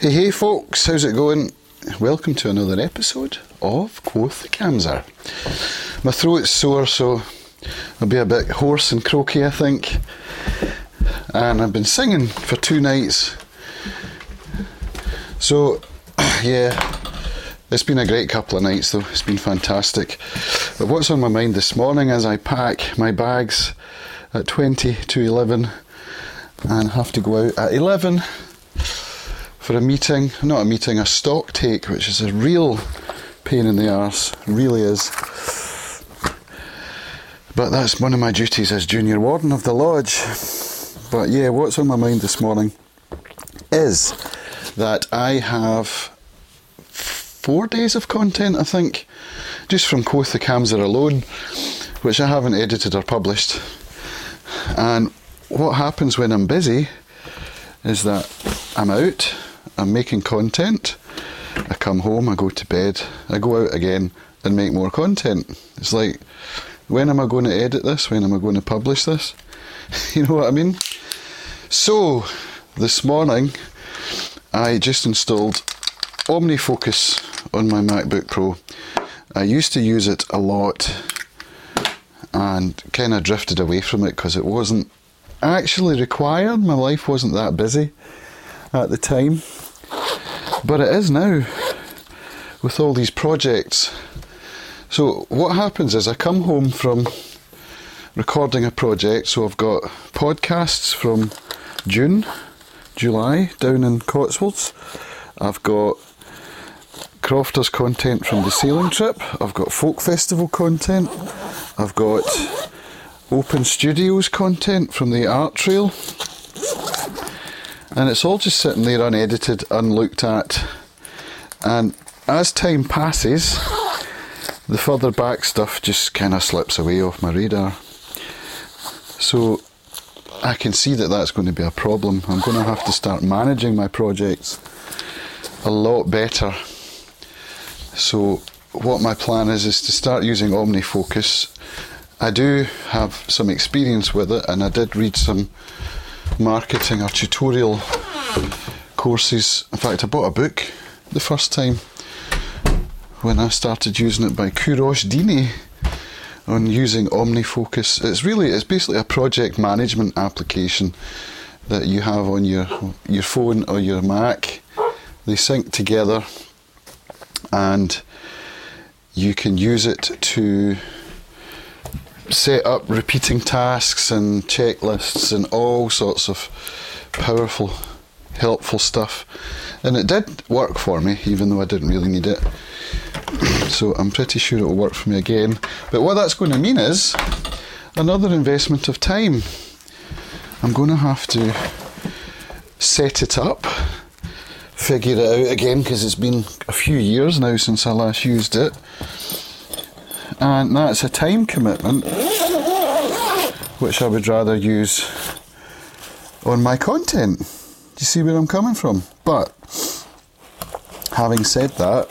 Hey, hey, folks, how's it going? Welcome to another episode of Quoth the Camser. My throat's sore, so I'll be a bit hoarse and croaky, I think. And I've been singing for two nights. So, yeah, it's been a great couple of nights, though. It's been fantastic. But what's on my mind this morning as I pack my bags at 20 to 11 and have to go out at 11 for a meeting, not a meeting, a stock take, which is a real pain in the arse, really is. But that's one of my duties as junior warden of the lodge. But yeah, what's on my mind this morning is that I have four days of content, I think, just from Quoth the Camser alone, which I haven't edited or published. And what happens when I'm busy is that I'm out, I'm making content, I come home, I go to bed, I go out again and make more content. It's like, when am I going to edit this? When am I going to publish this? you know what I mean? So, this morning, I just installed OmniFocus on my MacBook Pro. I used to use it a lot and kind of drifted away from it because it wasn't actually required. My life wasn't that busy at the time. But it is now with all these projects. So, what happens is I come home from recording a project, so I've got podcasts from June, July down in Cotswolds. I've got Crofters content from the sailing trip. I've got folk festival content. I've got open studios content from the art trail. And it's all just sitting there unedited, unlooked at. And as time passes, the further back stuff just kind of slips away off my radar. So I can see that that's going to be a problem. I'm going to have to start managing my projects a lot better. So, what my plan is is to start using OmniFocus. I do have some experience with it, and I did read some marketing or tutorial courses. In fact, I bought a book the first time when I started using it by Kourosh Dini on using OmniFocus. It's really, it's basically a project management application that you have on your your phone or your Mac. They sync together, and you can use it to set up repeating tasks and checklists and all sorts of powerful, helpful stuff. And it did work for me, even though I didn't really need it. So I'm pretty sure it will work for me again. But what that's going to mean is another investment of time. I'm going to have to set it up, figure it out again because it's been a few years now since I last used it. And that's a time commitment which I would rather use on my content. Do you see where I'm coming from? But having said that,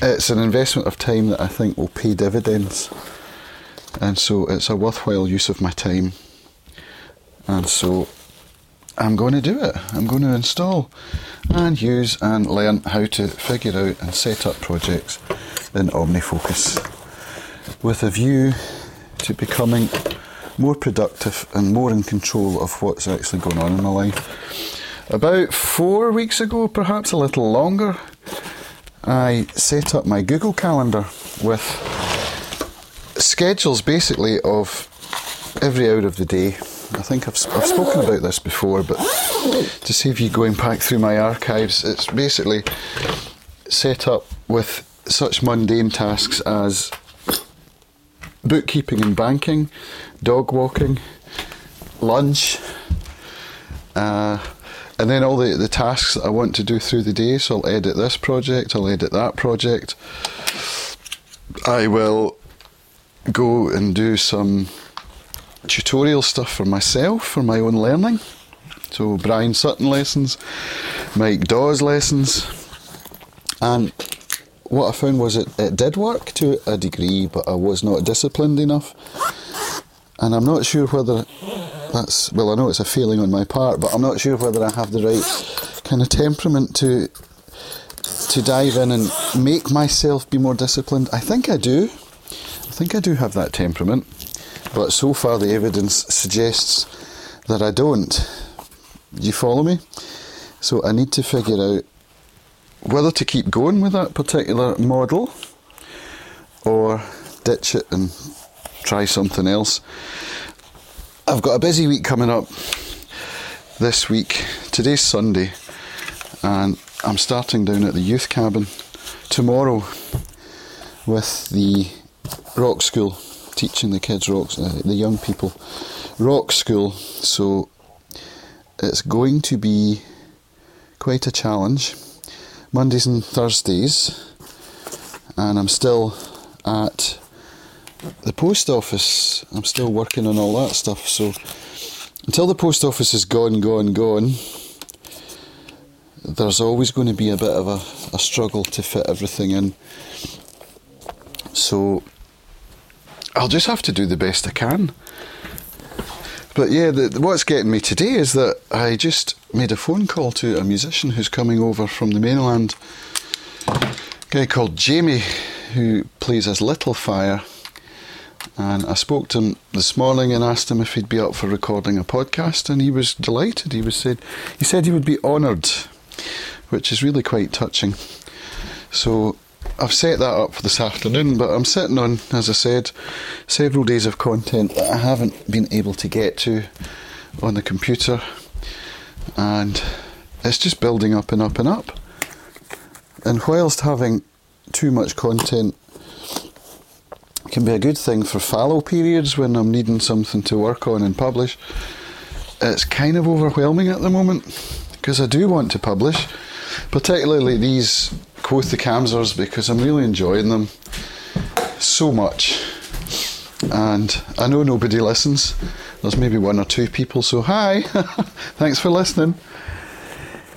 it's an investment of time that I think will pay dividends. And so it's a worthwhile use of my time. And so I'm going to do it. I'm going to install and use and learn how to figure out and set up projects in OmniFocus with a view to becoming more productive and more in control of what's actually going on in my life. About four weeks ago, perhaps a little longer, I set up my Google Calendar with schedules basically of every hour of the day. I think I've, I've spoken about this before, but to save you going back through my archives, it's basically set up with such mundane tasks as bookkeeping and banking, dog walking, lunch, uh, and then all the, the tasks I want to do through the day. So I'll edit this project, I'll edit that project. I will go and do some tutorial stuff for myself, for my own learning. So Bryan Sutton lessons, Mike Dawes lessons. And what I found was it, it did work to a degree, but I was not disciplined enough. And I'm not sure whether that's, well, I know it's a feeling on my part, but I'm not sure whether I have the right kind of temperament to to dive in and make myself be more disciplined. I think I do. I think I do have that temperament, but so far the evidence suggests that I don't. You follow me? So I need to figure out whether to keep going with that particular model or ditch it and try something else. I've got a busy week coming up this week. Today's Sunday, and I'm starting down at the youth cabin tomorrow with the rock school, teaching the kids rock, uh, the young people rock school. So it's going to be quite a challenge. Mondays and Thursdays, and I'm still at the post office. I'm still working on all that stuff. So until the post office is gone, gone, gone, there's always going to be a bit of a, a struggle to fit everything in. So I'll just have to do the best I can. But yeah, the, what's getting me today is that I just made a phone call to a musician who's coming over from the mainland. A guy called Jamie, who plays as Little Fire. And I spoke to him this morning and asked him if he'd be up for recording a podcast, and he was delighted. He was said he said he would be honoured, which is really quite touching. So I've set that up for this afternoon, but I'm sitting on, as I said, several days of content that I haven't been able to get to on the computer, and it's just building up and up and up. And whilst having too much content can be a good thing for fallow periods when I'm needing something to work on and publish, it's kind of overwhelming at the moment because I do want to publish, particularly these Quoth the Kamsers because I'm really enjoying them so much. And I know nobody listens. There's maybe one or two people, so hi, thanks for listening.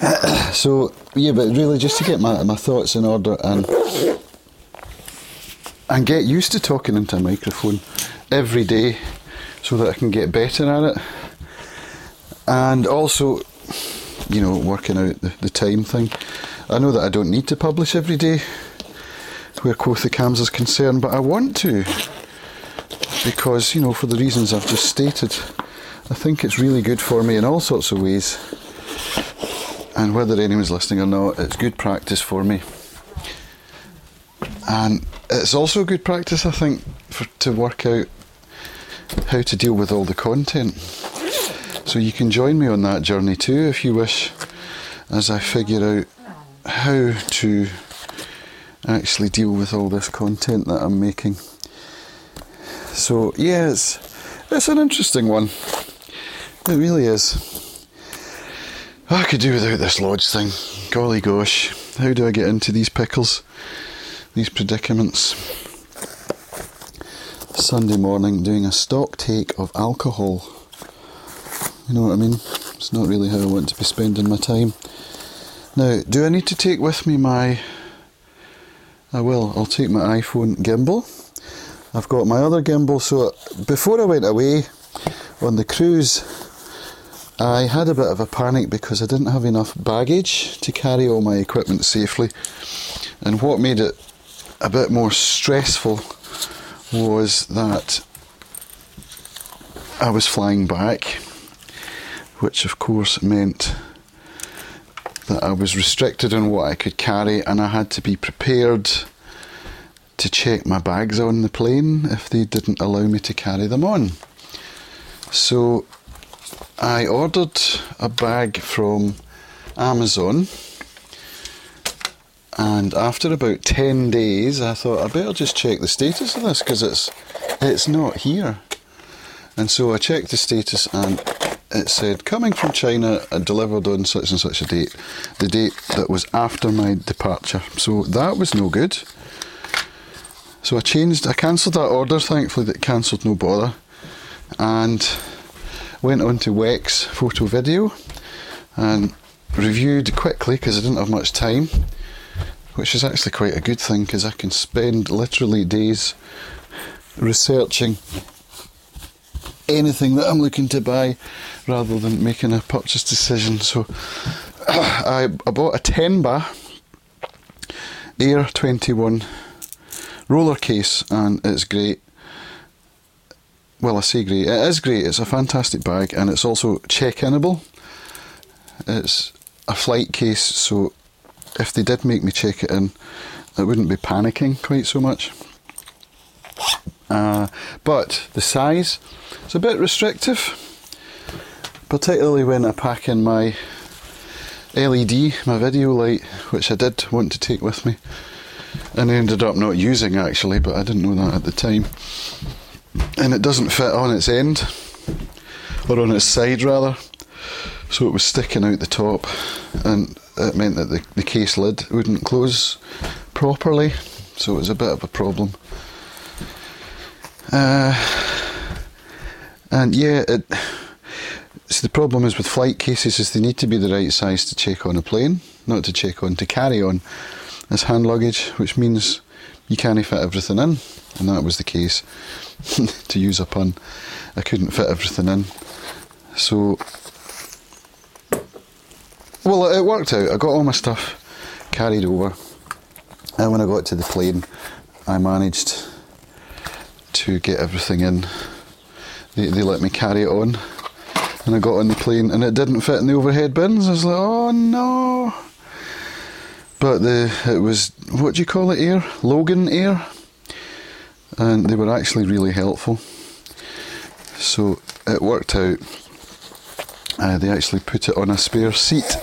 so yeah, but really just to get my, my thoughts in order and and get used to talking into a microphone every day so that I can get better at it. And also, you know, working out the, the time thing. I know that I don't need to publish every day where Quoth the Cams is concerned, but I want to because, you know, for the reasons I've just stated, I think it's really good for me in all sorts of ways. And whether anyone's listening or not, it's good practice for me. And it's also good practice, I think, for, to work out how to deal with all the content. So you can join me on that journey too if you wish, as I figure out how to actually deal with all this content that I'm making. So yeah, it's, it's an interesting one. It really is. I could do without this lodge thing. Golly gosh, how do I get into these pickles, these predicaments? Sunday morning doing a stock take of alcohol. You know what I mean? It's not really how I want to be spending my time. Now, do I need to take with me my. I will, I'll take my iPhone gimbal. I've got my other gimbal, so before I went away on the cruise, I had a bit of a panic because I didn't have enough baggage to carry all my equipment safely. And what made it a bit more stressful was that I was flying back, which of course meant that I was restricted on what I could carry and I had to be prepared to check my bags on the plane if they didn't allow me to carry them on. So I ordered a bag from Amazon and after about 10 days I thought I better just check the status of this because it's it's not here. And so I checked the status and it said coming from China and delivered on such and such a date, the date that was after my departure. So that was no good. So I changed, I cancelled that order. Thankfully, that cancelled no bother, and went on to Wex Photo Video and reviewed quickly because I didn't have much time, which is actually quite a good thing because I can spend literally days researching anything that I'm looking to buy rather than making a purchase decision. So I, I bought a Tenba Air 21 roller case and it's great. Well, I say great. It is great. It's a fantastic bag and it's also check-inable. It's a flight case, so if they did make me check it in, I wouldn't be panicking quite so much. Uh, but the size is a bit restrictive, particularly when I pack in my LED, my video light, which I did want to take with me, and ended up not using actually, but I didn't know that at the time. And it doesn't fit on its end, or on its side rather, so it was sticking out the top, and it meant that the, the case lid wouldn't close properly, so it was a bit of a problem. Uh, and yeah, it. So the problem is with flight cases is they need to be the right size to check on a plane, not to check on to carry on as hand luggage, which means you can't fit everything in, and that was the case. to use a pun, I couldn't fit everything in, so well, it worked out. I got all my stuff carried over, and when I got to the plane, I managed to get everything in. They, they let me carry it on, and I got on the plane, and it didn't fit in the overhead bins. I was like, oh no! But the it was what do you call it? Air Loganair, and they were actually really helpful. So it worked out. Uh, they actually put it on a spare seat.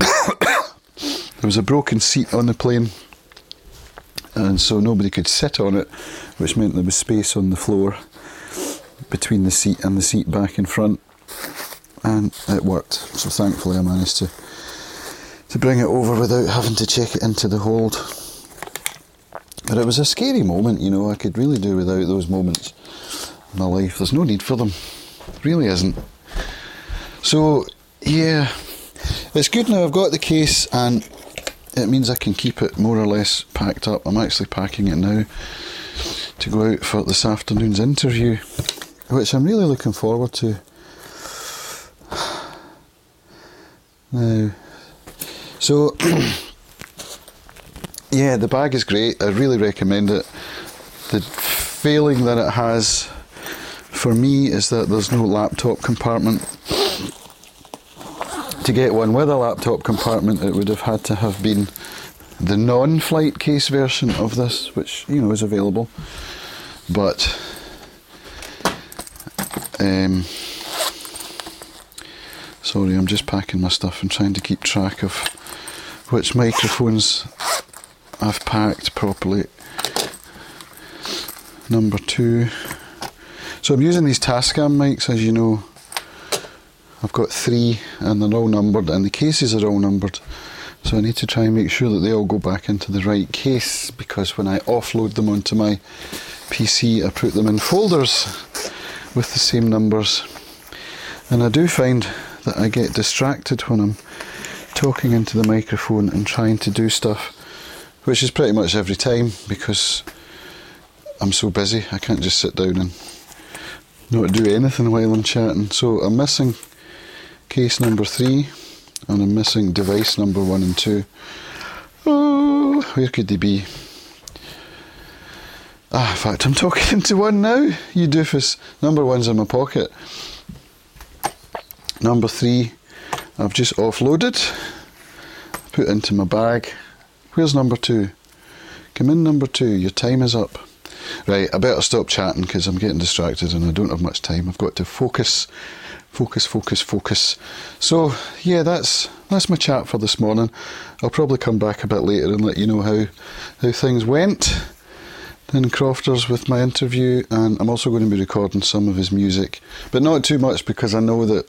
there was a broken seat on the plane, and so nobody could sit on it, which meant there was space on the floor between the seat and the seat back in front, and it worked. So thankfully, I managed to to bring it over without having to check it into the hold. But it was a scary moment, you know. I could really do without those moments in my life. There's no need for them, really isn't. So yeah, it's good now. I've got the case, and it means I can keep it more or less packed up. I'm actually packing it now to go out for this afternoon's interview, which I'm really looking forward to. Now, so yeah, the bag is great. I really recommend it. The failing that it has for me is that there's no laptop compartment. To get one with a laptop compartment, it would have had to have been the non-flight case version of this, which you know is available. But um, sorry, I'm just packing my stuff and trying to keep track of which microphones I've packed properly. Number two. So I'm using these Tascam mics, as you know. I've got three, and they're all numbered, and the cases are all numbered. So I need to try and make sure that they all go back into the right case because when I offload them onto my PC, I put them in folders with the same numbers. And I do find that I get distracted when I'm talking into the microphone and trying to do stuff, which is pretty much every time because I'm so busy. I can't just sit down and not do anything while I'm chatting. So I'm missing case number three and I'm missing device number one and two. Oh, where could they be? Ah, in fact, I'm talking into one now. You doofus. Number one's in my pocket. Number three, I've just offloaded, put into my bag. Where's number two? Come in, number two. Your time is up. Right, I better stop chatting because I'm getting distracted and I don't have much time. I've got to focus focus, focus, focus. So yeah, that's that's my chat for this morning. I'll probably come back a bit later and let you know how how things went in Crofters with my interview, and I'm also going to be recording some of his music, but not too much because I know that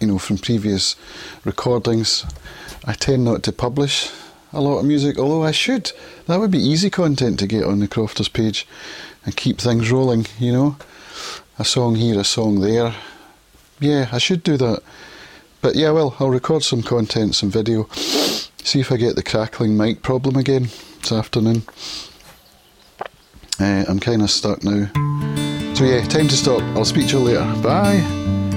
you know from previous recordings, I tend not to publish a lot of music, although I should. That would be easy content to get on the Crofters page and keep things rolling, you know. A song here, a song there, yeah, I should do that. But yeah, well, I'll record some content, some video, see if I get the crackling mic problem again this afternoon. Uh, I'm kind of stuck now. So yeah, time to stop. I'll speak to you later. Bye.